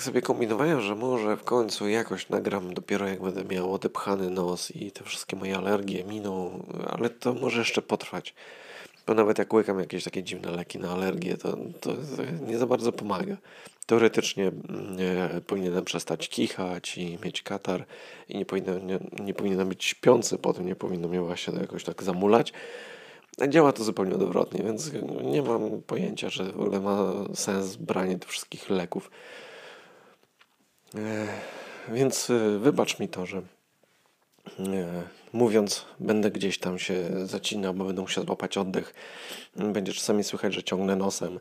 Tak sobie kombinowałem, że może w końcu jakoś nagram dopiero jak będę miał odepchany nos i te wszystkie moje alergie miną, ale to może jeszcze potrwać. Bo nawet jak łykam jakieś takie dziwne leki na alergię, to, to nie za bardzo pomaga. Teoretycznie mm, nie, powinienem przestać kichać i mieć katar i nie, powinien, nie, nie powinienem być śpiący, potem nie powinno mnie właśnie jakoś tak zamulać. Działa to zupełnie odwrotnie, więc nie mam pojęcia, że w ogóle ma sens branie tych wszystkich leków. E, więc e, wybacz mi to, że e, mówiąc, będę gdzieś tam się zacinał, bo będę musiał złapać oddech. Będzie czasami słychać, że ciągnę nosem.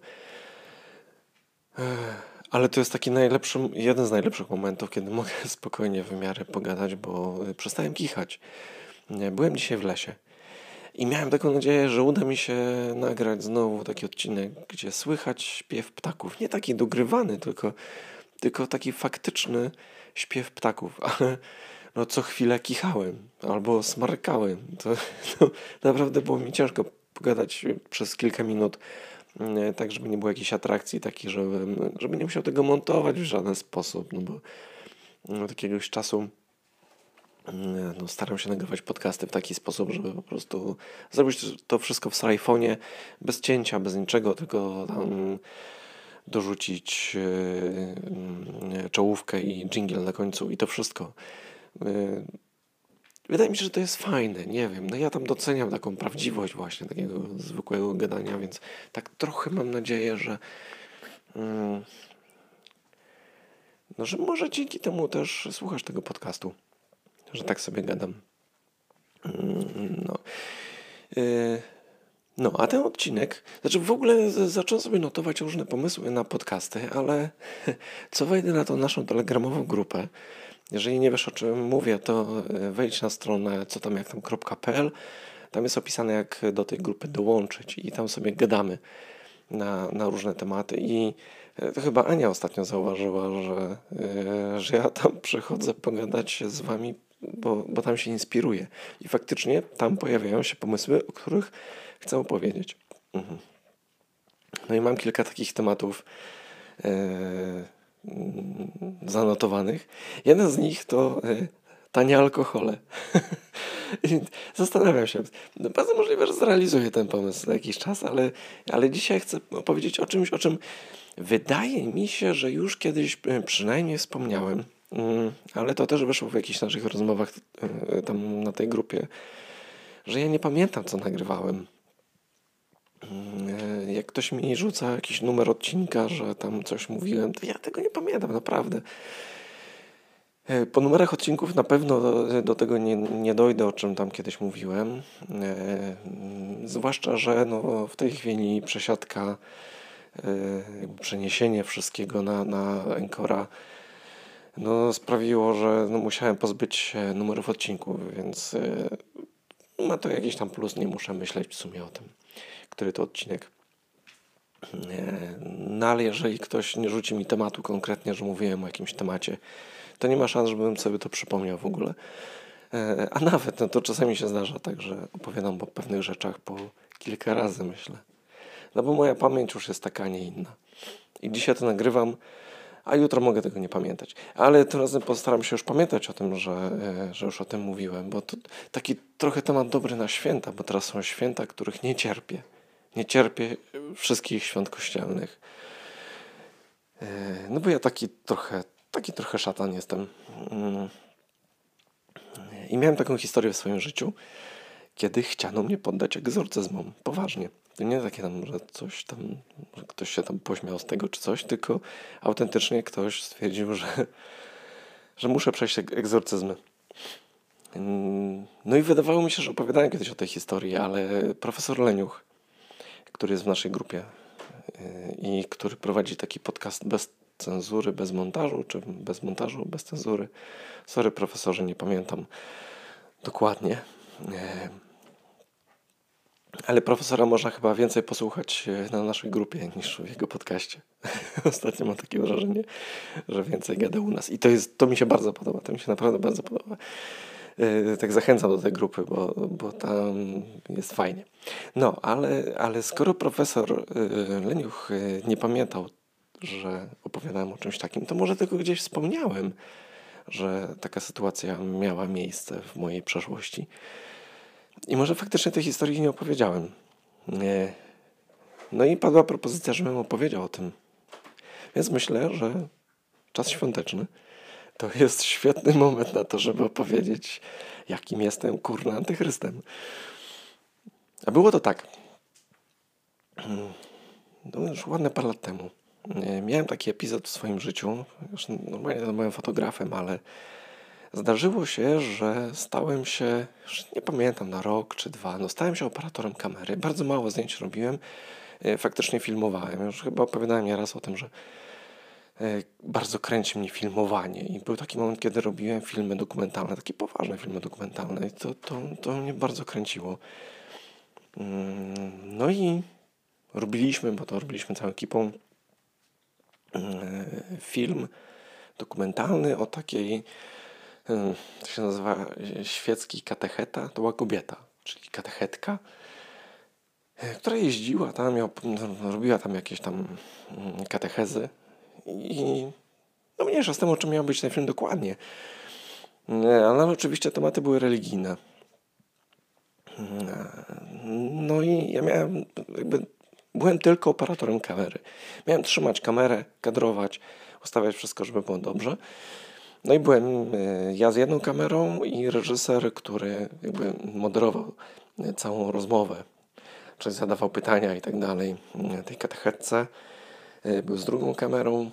Ale to jest taki najlepszy, jeden z najlepszych momentów, kiedy mogę spokojnie w miarę pogadać, bo przestałem kichać. Byłem dzisiaj w lesie. I miałem taką nadzieję, że uda mi się nagrać znowu taki odcinek, gdzie słychać śpiew ptaków. Nie taki dogrywany, tylko, tylko taki faktyczny śpiew ptaków. Ale no, co chwilę kichałem albo smarkałem. To, naprawdę było mi ciężko pogadać przez kilka minut, mm, tak żeby nie było jakiejś atrakcji takiej, żeby, żeby nie musiał tego montować w żaden sposób, no bo no, od jakiegoś czasu no, staram się nagrywać podcasty w taki sposób, żeby po prostu zrobić to wszystko w iPhone'ie bez cięcia, bez niczego, tylko tam dorzucić yy, czołówkę i jingle na końcu i to wszystko. Yy, wydaje mi się, że to jest fajne, nie wiem. No ja tam doceniam taką prawdziwość właśnie takiego zwykłego gadania, więc tak trochę mam nadzieję, że yy, no, że może dzięki temu też słuchasz tego podcastu że tak sobie gadam. Mm, no. Y, no, a ten odcinek, znaczy w ogóle zacząłem sobie notować różne pomysły na podcasty, ale co wejdę na tą naszą telegramową grupę, jeżeli nie wiesz o czym mówię, to y, wejdź na stronę co tam jak tam.pl. Tam jest opisane jak do tej grupy dołączyć i tam sobie gadamy na, na różne tematy i y, to chyba Ania ostatnio zauważyła, że, że ja tam przychodzę pogadać z wami bo, bo tam się inspiruje. I faktycznie tam pojawiają się pomysły, o których chcę opowiedzieć. Mhm. No i mam kilka takich tematów e, zanotowanych. Jeden z nich to e, tanie alkohole. Zastanawiam się. No, bardzo możliwe, że zrealizuję ten pomysł za jakiś czas, ale, ale dzisiaj chcę opowiedzieć o czymś, o czym wydaje mi się, że już kiedyś e, przynajmniej wspomniałem. Mm, ale to też wyszło w jakichś naszych rozmowach e, tam na tej grupie, że ja nie pamiętam, co nagrywałem. Mm, e, jak ktoś mi rzuca jakiś numer odcinka, że tam coś mówiłem, to ja tego nie pamiętam, naprawdę. E, po numerach odcinków na pewno do, tego nie, nie dojdę, o czym tam kiedyś mówiłem. E, zwłaszcza, że no, w tej chwili przesiadka, e, przeniesienie wszystkiego na, na Encora no, sprawiło, że no, musiałem pozbyć się numerów odcinków, więc yy, ma to jakiś tam plus, nie muszę myśleć w sumie o tym, który to odcinek. Yy, no ale jeżeli ktoś nie rzuci mi tematu konkretnie, że mówiłem o jakimś temacie, to nie ma szans, żebym sobie to przypomniał w ogóle. Yy, a nawet, no to czasami się zdarza tak, że opowiadam o pewnych rzeczach po kilka razy, myślę. No bo moja pamięć już jest taka, a nie inna. I dzisiaj to nagrywam a jutro mogę tego nie pamiętać. Ale tym razem postaram się już pamiętać o tym, że, e, że już o tym mówiłem, bo to taki trochę temat dobry na święta, bo teraz są święta, których nie cierpię. Nie cierpię wszystkich świąt kościelnych. E, no bo ja taki trochę, taki trochę szatan jestem. Mm. I miałem taką historię w swoim życiu, kiedy chciano mnie poddać egzorcyzmom. Poważnie. To nie takie tam, że coś tam, że ktoś się tam pośmiał z tego czy coś, tylko autentycznie ktoś stwierdził, że, że muszę przejść egzorcyzmy. No i wydawało mi się, że opowiadałem kiedyś o tej historii, ale profesor Leniuch, który jest w naszej grupie yy, i który prowadzi taki podcast bez cenzury, bez montażu, czy bez montażu, bez cenzury. Sorry profesorze, nie pamiętam dokładnie. Ale profesora można chyba więcej posłuchać e, na naszej grupie niż w jego podcaście. Ostatnio mam takie wrażenie, że więcej gada u nas. I to, jest, to mi się bardzo podoba. To mi się naprawdę bardzo podoba. E, tak zachęcam do tej grupy, bo, bo tam jest fajnie. No, ale, ale skoro profesor e, Leniuch nie pamiętał że opowiadałem o czymś takim, to może tylko gdzieś wspomniałem, że taka sytuacja miała miejsce w mojej przeszłości. I może faktycznie tej historii nie opowiedziałem. Nie. No i padła propozycja, żebym opowiedział o tym. Więc myślę, że czas świąteczny to jest świetny moment na to, żeby opowiedzieć, jakim jestem kurna antychrystem. A było to tak. No już ładne parę lat temu. Miałem taki epizod w swoim życiu. Już normalnie to byłem fotografem, ale zdarzyło się, że stałem się, nie pamiętam, na rok czy dwa, no stałem się operatorem kamery. Bardzo mało zdjęć robiłem. E, faktycznie filmowałem. Już chyba opowiadałem nieraz o tym, że e, bardzo kręci mnie filmowanie. I był taki moment, kiedy robiłem filmy dokumentalne, takie poważne filmy dokumentalne. I to, to, to mnie bardzo kręciło. Mm, no i robiliśmy, bo to robiliśmy całą ekipą, mm, film dokumentalny o takiej, mm, to się nazywa świecki katecheta, to była kobieta, czyli katechetka, e, która jeździła tam, robiła tam jakieś tam katechezy i no mniejsza z tym, o czym miał być ten film dokładnie. E, ale oczywiście tematy były religijne. No i ja miałem, jakby, byłem tylko operatorem kamery. Miałem trzymać kamerę, kadrować, ustawiać wszystko, żeby było dobrze. No i byłem e, ja z jedną kamerą i reżyser, który jakby moderował e, całą rozmowę, czyli zadawał pytania i tak dalej e, tej katechetce. Był z drugą kamerą.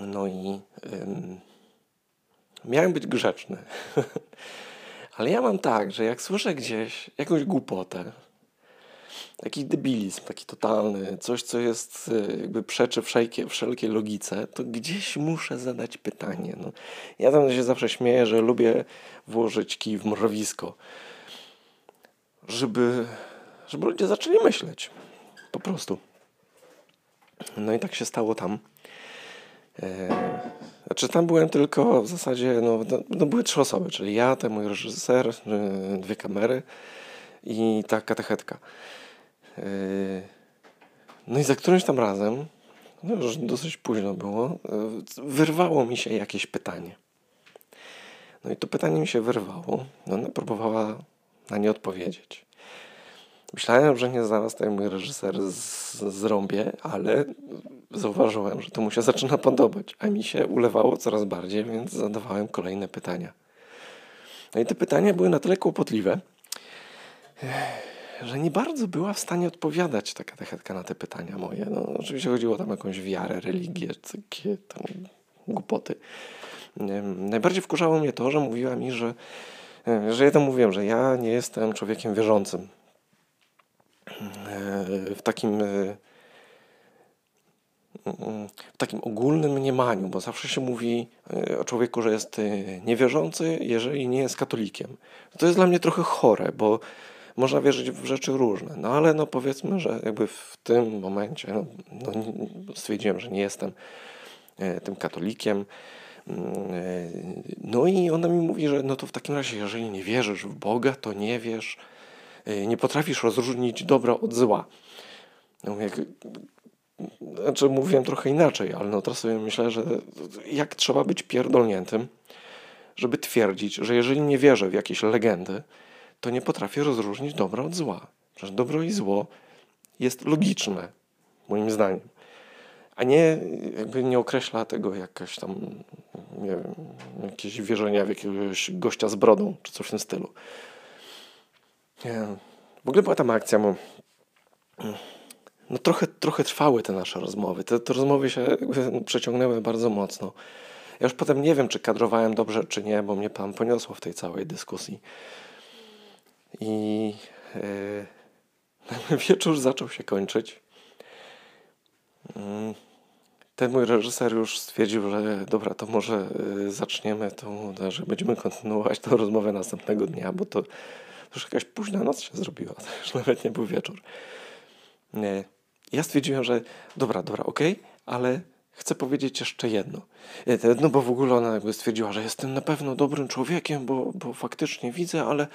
No i miałem być grzeczny. Ale ja mam tak, że jak słyszę gdzieś jakąś głupotę, jakiś debilizm taki totalny, coś, co jest e, jakby przeczy wszelkie, wszelkiej logice, to gdzieś muszę zadać pytanie. No, ja tam się zawsze śmieję, że lubię włożyć kij w mrowisko, żeby, żeby ludzie zaczęli myśleć. Po prostu. No i tak się stało tam. E, znaczy tam byłem tylko w zasadzie, no, no, no, były trzy osoby, czyli ja, ten mój reżyser, e, dwie kamery i ta katechetka. E, no i za którymś tam razem, no już dosyć późno było, wyrwało mi się jakieś pytanie. No i to pytanie mi się wyrwało. No ona próbowała na nie odpowiedzieć. Myślałem, że nie zaraz ten mój reżyser z, zrąbie, ale zauważyłem, że to mu się zaczyna podobać, a mi się ulewało coraz bardziej, więc zadawałem kolejne pytania. No i te pytania były na tyle kłopotliwe, że nie bardzo była w stanie odpowiadać taka techetka na te pytania moje. No, oczywiście chodziło tam o jakąś wiarę, religię, takie tam głupoty. Najbardziej wkurzało mnie to, że mówiła mi, że, że ja tam mówiłem, że ja nie jestem człowiekiem wierzącym. W takim w takim ogólnym mniemaniu, bo zawsze się mówi e, o człowieku, że jest e, niewierzący, jeżeli nie jest katolikiem. To jest dla mnie trochę chore, bo można wierzyć w rzeczy różne, no ale no powiedzmy, że jakby w tym momencie no, no stwierdziłem, że nie jestem e, tym katolikiem. Mm, no i ona mi mówi, że no to w takim razie, jeżeli nie wierzysz w Boga, to nie wiesz, nie potrafisz rozróżnić dobra od zła. No, jak, znaczy mówiłem trochę inaczej, ale no teraz sobie myślę, że jak trzeba być pierdolniętym, żeby twierdzić, że jeżeli nie wierzę w jakieś legendy, to nie potrafię rozróżnić dobra od zła. Przecież dobro i zło jest logiczne, moim zdaniem. A nie, jakby nie określa tego jakaś tam, nie wiem, jakieś wierzenia w jakiegoś gościa z brodą, czy coś w tym stylu. Nie. W ogóle była tam akcja, bo no trochę, trochę trwały te nasze rozmowy. Te, te rozmowy się przeciągnęły bardzo mocno. Ja już potem nie wiem, czy kadrowałem dobrze, czy nie, bo mnie pan poniosło w tej całej dyskusji. I yy, wieczór zaczął się kończyć. Mm, ten mój reżyser już stwierdził, że dobra, to może yy, zaczniemy tą, że będziemy kontynuować tę rozmowę następnego dnia, bo to, to już jakaś późna noc się zrobiła, to już nawet nie był wieczór. Nie ja stwierdziłem, że dobra, dobra, okej, okay, ale chcę powiedzieć jeszcze jedno. E, no bo w ogóle ona jakby stwierdziła, że jestem na pewno dobrym człowiekiem, bo, bo faktycznie widzę, ale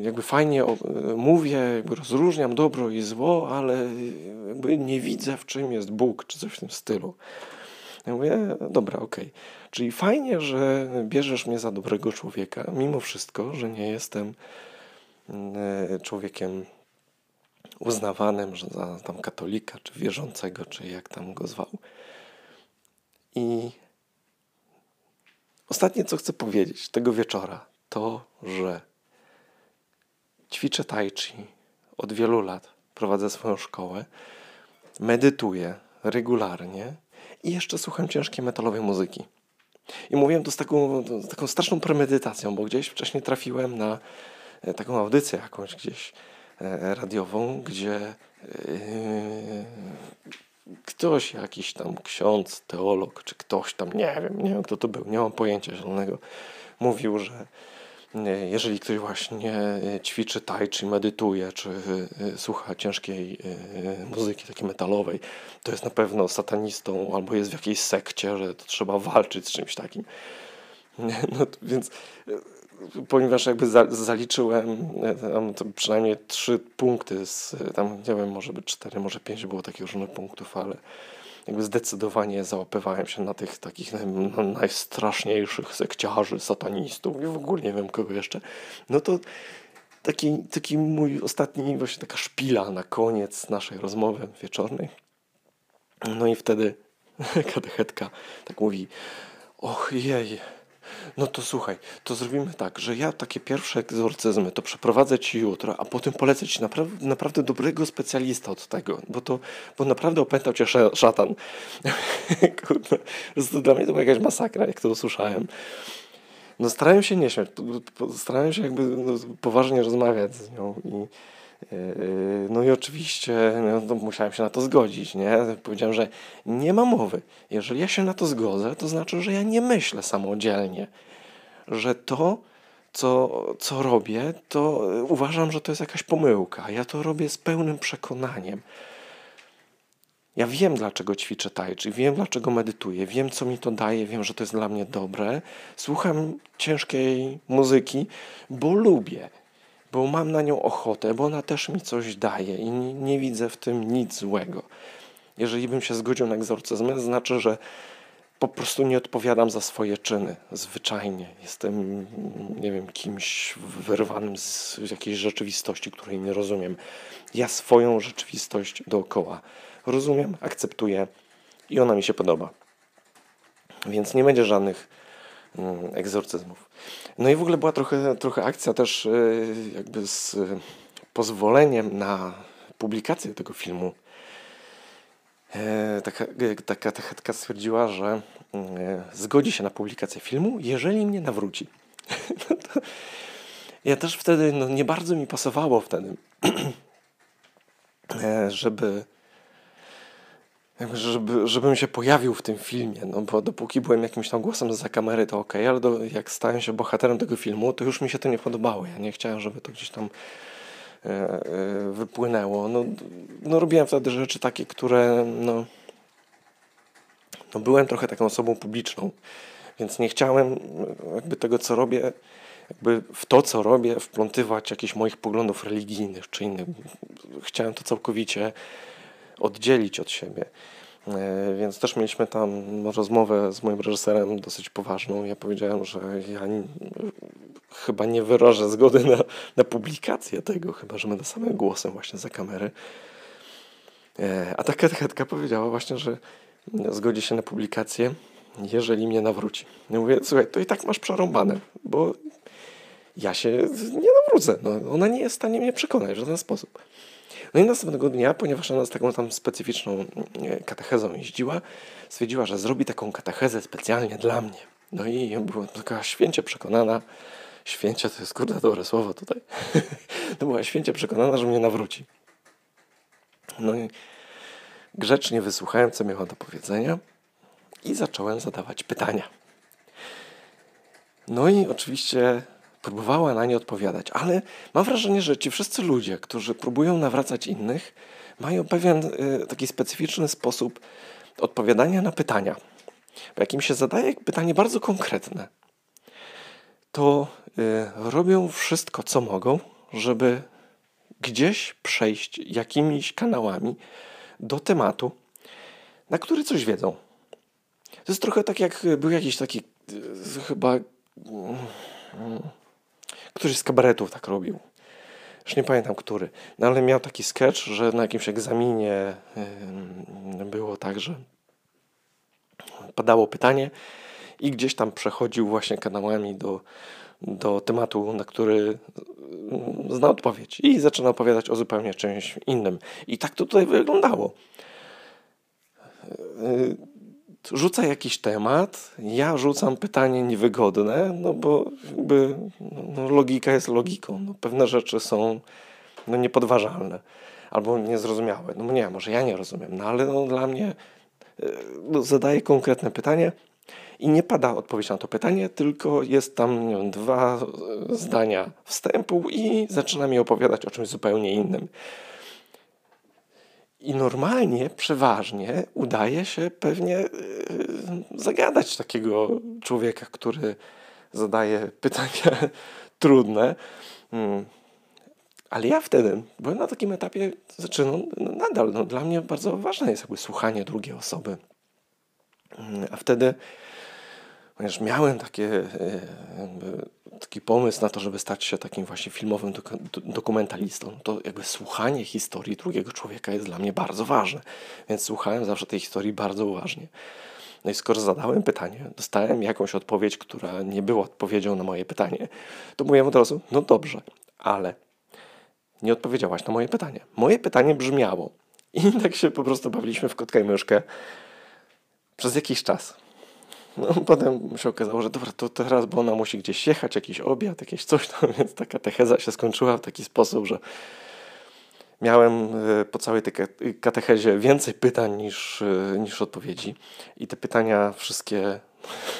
jakby fajnie mówię, jakby rozróżniam dobro i zło, ale jakby nie widzę w czym jest Bóg, czy coś w tym stylu. Ja mówię, dobra, okej. Okay. Czyli fajnie, że bierzesz mnie za dobrego człowieka, mimo wszystko, że nie jestem człowiekiem uznawanym, że za tam katolika, czy wierzącego, czy jak tam go zwał. I ostatnie, co chcę powiedzieć tego wieczora, to, że ćwiczę tai chi od wielu lat, prowadzę swoją szkołę, medytuję regularnie i jeszcze słucham ciężkiej metalowej muzyki. I mówiłem to z taką, z taką straszną premedytacją, bo gdzieś wcześniej trafiłem na e, taką audycję jakąś gdzieś e, radiową, gdzie e, ktoś, jakiś tam ksiądz, teolog, czy ktoś tam, nie wiem, nie wiem kto to był, nie mam pojęcia zielonego, mówił, że jeżeli ktoś właśnie e, ćwiczy tai czy medytuje, czy e, słucha ciężkiej e, muzyki takiej metalowej, to jest na pewno satanistą albo jest w jakiejś sekcie, że to trzeba walczyć z czymś takim. No, więc ponieważ jakby zaliczyłem tam przynajmniej trzy punkty z tam, nie wiem, może by cztery, może pięć było takich różnych punktów, ale jakby zdecydowanie załapywałem się na tych takich najstraszniejszych sekciarzy, satanistów i w ogóle nie wiem kogo jeszcze, no to taki, taki mój ostatni, właśnie taka szpila na koniec naszej rozmowy wieczornej. No i wtedy katechetka tak mówi, och jej, no to słuchaj, to zrobimy tak, że ja takie pierwsze egzorcyzmy to przeprowadzę ci jutro, a potem polecę ci naprawdę, naprawdę dobrego specjalista od tego, bo to, bo naprawdę opętał cię szatan. Kurde, dla mnie to była jakaś masakra, jak to usłyszałem. No starałem się nie śmiać, starałem się jakby no, poważnie rozmawiać z nią i no i oczywiście no, musiałem się na to zgodzić, nie? Powiedziałem, że nie ma mowy. Jeżeli ja się na to zgodzę, to znaczy, że ja nie myślę samodzielnie. Że to, co, co robię, to uważam, że to jest jakaś pomyłka. Ja to robię z pełnym przekonaniem. Ja wiem, dlaczego ćwiczę tai chi, wiem, dlaczego medytuję, wiem, co mi to daje, wiem, że to jest dla mnie dobre. Słucham ciężkiej muzyki, bo lubię bo mam na nią ochotę, bo ona też mi coś daje i nie, nie widzę w tym nic złego. Jeżeli bym się zgodził na egzorcyzm, to znaczy, że po prostu nie odpowiadam za swoje czyny, zwyczajnie. Jestem, nie wiem, kimś wyrwanym z jakiejś rzeczywistości, której nie rozumiem. Ja swoją rzeczywistość dookoła rozumiem, akceptuję i ona mi się podoba. Więc nie będzie żadnych mm, egzorcyzmów. No i w ogóle była trochę, trochę akcja też e, jakby z pozwoleniem na publikację tego filmu. E, taka, taka, taka stwierdziła, że e, zgodzi się na publikację filmu, jeżeli mnie nawróci. No ja też wtedy, no nie bardzo mi pasowało wtedy, żeby żeby, żebym się pojawił w tym filmie, no bo dopóki byłem jakimś tam głosem za kamery, to ok, ale do, jak stałem się bohaterem tego filmu, to już mi się to nie podobało. Ja nie chciałem, żeby to gdzieś tam e, e, wypłynęło. No, no robiłem wtedy rzeczy takie, które no, no byłem trochę taką osobą publiczną, więc nie chciałem jakby tego, co robię, jakby w to, co robię, wplątywać jakichś moich poglądów religijnych czy innych. Chciałem to całkowicie oddzielić od siebie. E, więc też mieliśmy tam rozmowę z moim reżyserem dosyć poważną. Ja powiedziałem, że ja nie, chyba nie wyrażę zgody na, na publikację tego, chyba że będę samym głosem właśnie za kamery. E, a ta katechetka powiedziała właśnie, że zgodzi się na publikację, jeżeli mnie nawróci. Ja mówię, słuchaj, to i tak masz przerąbane, bo ja się nie nawrócę. No, ona nie jest w stanie mnie przekonać w żaden sposób. No i następnego dnia, ponieważ ona z taką tam specyficzną katechezą jeździła, stwierdziła, że zrobi taką katechezę specjalnie dla mnie. No i była taka święcie przekonana, święcie to jest kurde dobre słowo tutaj, to była święcie przekonana, że mnie nawróci. No i grzecznie wysłuchałem, co miała do powiedzenia i zacząłem zadawać pytania. No i oczywiście próbowała na nie odpowiadać, ale mam wrażenie, że ci wszyscy ludzie, którzy próbują nawracać innych, mają pewien y, taki specyficzny sposób odpowiadania na pytania. Bo jak im się zadaje pytanie bardzo konkretne, to y, robią wszystko, co mogą, żeby gdzieś przejść jakimiś kanałami do tematu, na który coś wiedzą. To jest trochę tak, jak był jakiś taki y, chyba y, któryś z kabaretów tak robił. Już nie pamiętam który, no ale miał taki sketch, że na jakimś egzaminie było tak, że padało pytanie i gdzieś tam przechodził właśnie kanałami do, do tematu, na który zna odpowiedź i zaczyna opowiadać o zupełnie czymś innym. I tak to tutaj wyglądało. Rzuca jakiś temat, ja rzucam pytanie niewygodne, no bo jakby no, logika jest logiką. No, pewne rzeczy są no, niepodważalne albo niezrozumiałe. No nie, może ja nie rozumiem, no ale no, dla mnie no, zadaję konkretne pytanie, i nie pada odpowiedź na to pytanie, tylko jest tam wiem, dwa zdania wstępu i zaczyna mi opowiadać o czymś zupełnie innym. I normalnie, przeważnie udaje się pewnie yy, zagadać takiego człowieka, który zadaje pytania trudne. Hmm. Ale ja wtedy byłem na takim etapie, znaczy no, no nadal, no, dla mnie bardzo ważne jest jakby słuchanie drugiej osoby. Hmm, a wtedy ponieważ miałem takie, e, taki pomysł na to, żeby stać się takim właśnie filmowym dokumentalistą, to jakby słuchanie historii drugiego człowieka jest dla mnie bardzo ważne. Więc słuchałem zawsze tej historii bardzo uważnie. No i skoro zadałem pytanie, dostałem jakąś odpowiedź, która nie była odpowiedzią na moje pytanie, to mówiłem od razu, no dobrze, ale nie odpowiedziałaś na moje pytanie. Moje pytanie brzmiało i tak się po prostu bawiliśmy w kotka i myszkę przez jakiś czas. No, potem się okazało, że dobra, to teraz, bo ona musi gdzieś jechać, jakiś obiad, jakieś coś tam, więc taka techeza się skończyła w taki sposób, że miałem e, po całej tej katechezie więcej pytań niż, e, niż odpowiedzi i te pytania wszystkie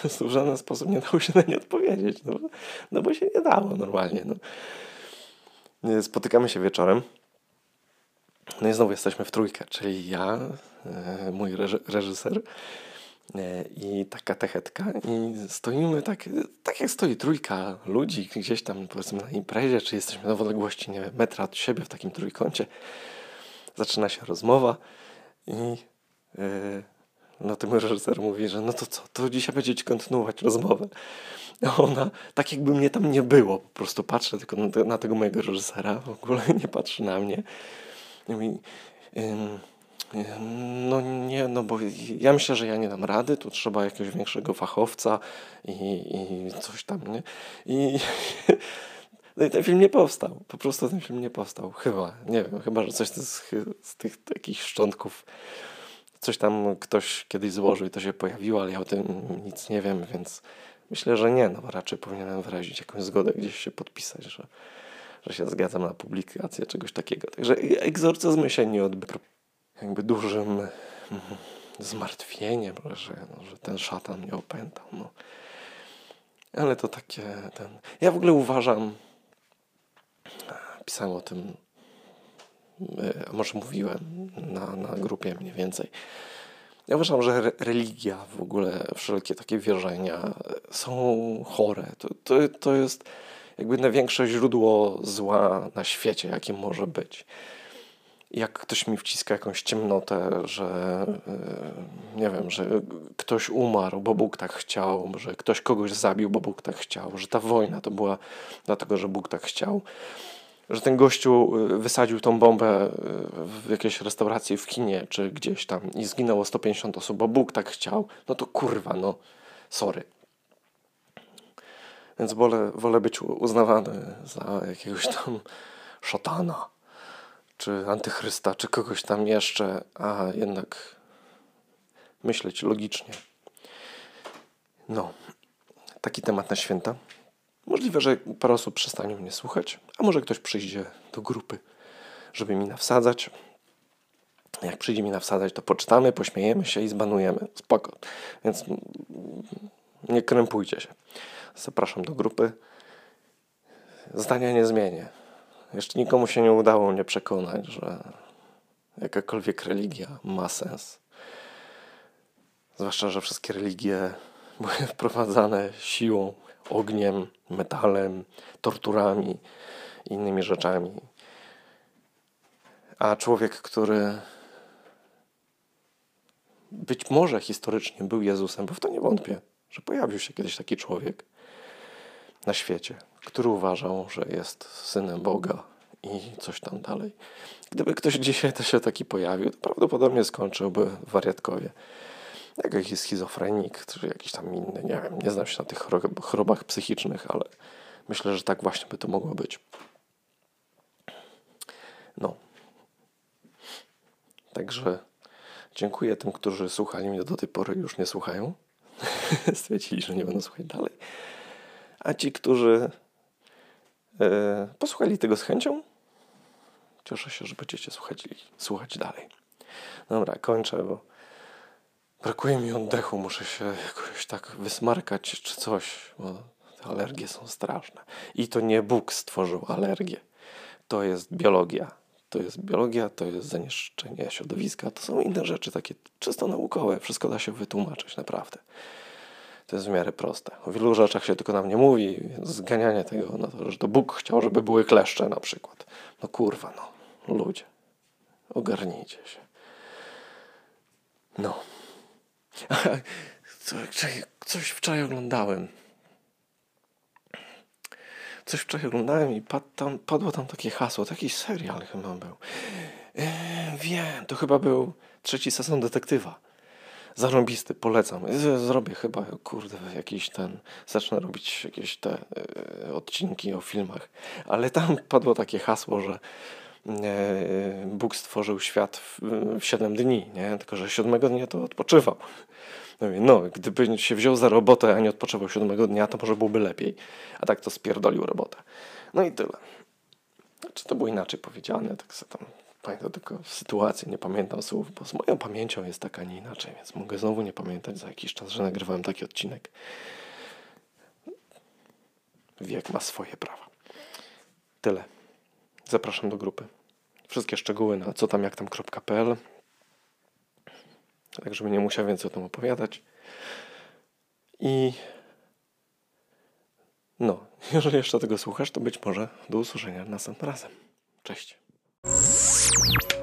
w żaden sposób nie dało się na nie odpowiedzieć, no, no bo się nie dało normalnie. No. E, spotykamy się wieczorem. No i znowu jesteśmy w trójkę, czyli ja, mój reżyser, i taka techetka i stoimy tak, tak jak stoi trójka ludzi gdzieś tam powiedzmy na imprezie, czy jesteśmy w odległości, nie wiem, metra od siebie w takim trójkącie. Zaczyna się rozmowa i yy, no reżyser mówi, że no to co, to dzisiaj będziecie kontynuować rozmowę. Ona, tak jakby mnie tam nie było, po prostu patrzę tylko na, te, na tego mojego reżysera, w ogóle nie patrzy na mnie. I mówi, yy, no nie, no bo ja myślę, że ja nie dam rady, tu trzeba jakiegoś większego fachowca i, i coś tam, nie? I, no i ten film nie powstał. Po prostu ten film nie powstał. Chyba, nie wiem, chyba, że coś z, z tych takich szczątków coś tam ktoś kiedyś złożył i to się pojawiło, ale ja o tym nic nie wiem, więc myślę, że nie. No raczej powinienem wyrazić jakąś zgodę, gdzieś się podpisać, że, że się zgadzam na publikację czegoś takiego. Także egzorcyzmy się nie odbył jakby dużym mm, zmartwieniem, że, no, że ten szatan mnie opętał. No. Ale to takie... Ten... Ja w ogóle uważam, pisałem o tym, a może mówiłem na, na grupie mniej więcej, ja uważam, że religia, w ogóle wszelkie takie wierzenia są chore. To, to, to jest jakby największe źródło zła na świecie, jakim może być jak ktoś mi wciska jakąś ciemnotę, że e, nie wiem, że ktoś umarł, bo Bóg tak chciał, że ktoś kogoś zabił, bo Bóg tak chciał, że ta wojna to była dlatego, że Bóg tak chciał, że ten gościu e, wysadził tą bombę e, w jakiejś restauracji w kinie czy gdzieś tam i zginęło 150 osób, bo Bóg tak chciał, no to kurwa, no sorry. Więc wolę, wolę być uznawany za jakiegoś tam szatana czy antychrysta, czy kogoś tam jeszcze, a jednak myśleć logicznie. No, taki temat na święta. Możliwe, że parę osób przestanie mnie słuchać, a może ktoś przyjdzie do grupy, żeby mi nawsadzać. Jak przyjdzie mi nawsadzać, to poczytamy, pośmiejemy się i zbanujemy. Spoko. Więc nie krępujcie się. Zapraszam do grupy. Zdania nie zmienię. Jeszcze nikomu się nie udało mnie przekonać, że jakakolwiek religia ma sens. Zwłaszcza, że wszystkie religie były wprowadzane siłą, ogniem, metalem, torturami, innymi rzeczami. A człowiek, który być może historycznie był Jezusem, bo w to nie wątpię, że pojawił się kiedyś taki człowiek na świecie, który uważał, że jest synem Boga i coś tam dalej. Gdyby ktoś dzisiaj to się taki pojawił, to prawdopodobnie skończyłby w wariatkowie. Jak jakiś schizofrenik, czy jakiś tam inny, nie wiem, nie znam się na tych chorobach psychicznych, ale myślę, że tak właśnie by to mogło być. No. Także dziękuję tym, którzy słuchali mnie do tej pory, już nie słuchają. Stwierdzili, że nie będą słuchać dalej. A ci, którzy posłuchali tego z chęcią, cieszę się, że będziecie słuchać, słuchać dalej. Dobra, kończę, bo brakuje mi oddechu. Muszę się jakoś tak wysmarkać czy coś, bo te alergie są straszne. I to nie Bóg stworzył alergię. To jest biologia. To jest biologia, to jest zanieczyszczenie środowiska, to są inne rzeczy takie czysto naukowe. Wszystko da się wytłumaczyć naprawdę. To jest w miarę proste. O wielu rzeczach się tylko nam nie mówi, zganianie tego na to, że to Bóg chciał, żeby były kleszcze na przykład. No kurwa, no. Ludzie. Ogarnijcie się. No. Coś wczoraj oglądałem. Coś wczoraj oglądałem i pad tam, padło tam takie hasło, taki serial chyba był. Eee, wiem, to chyba był trzeci sezon detektywa. Zarąbisty, polecam. Zrobię chyba, kurde, jakiś ten, zacznę robić jakieś te y, odcinki o filmach. Ale tam padło takie hasło, że y, Bóg stworzył świat w, w 7 dni, nie? Tylko, że siódmego dnia to odpoczywał. No, no, gdyby się wziął za robotę, a nie odpoczywał siódmego dnia, to może byłoby lepiej. A tak to spierdolił robotę. No i tyle. Znaczy to było inaczej powiedziane, tak sobie tam pamiętam tylko sytuację, nie pamiętam słów, bo z moją pamięcią jest tak, a nie inaczej, więc mogę znowu nie pamiętać za jakiś czas, że nagrywałem taki odcinek. Wiek ma swoje prawa. Tyle. Zapraszam do grupy. Wszystkie szczegóły na co tam jak tam.pl tak żeby nie musiał więcej o tym opowiadać. I no, jeżeli jeszcze tego słuchasz, to być może do usłyszenia następnym razem. Cześć. you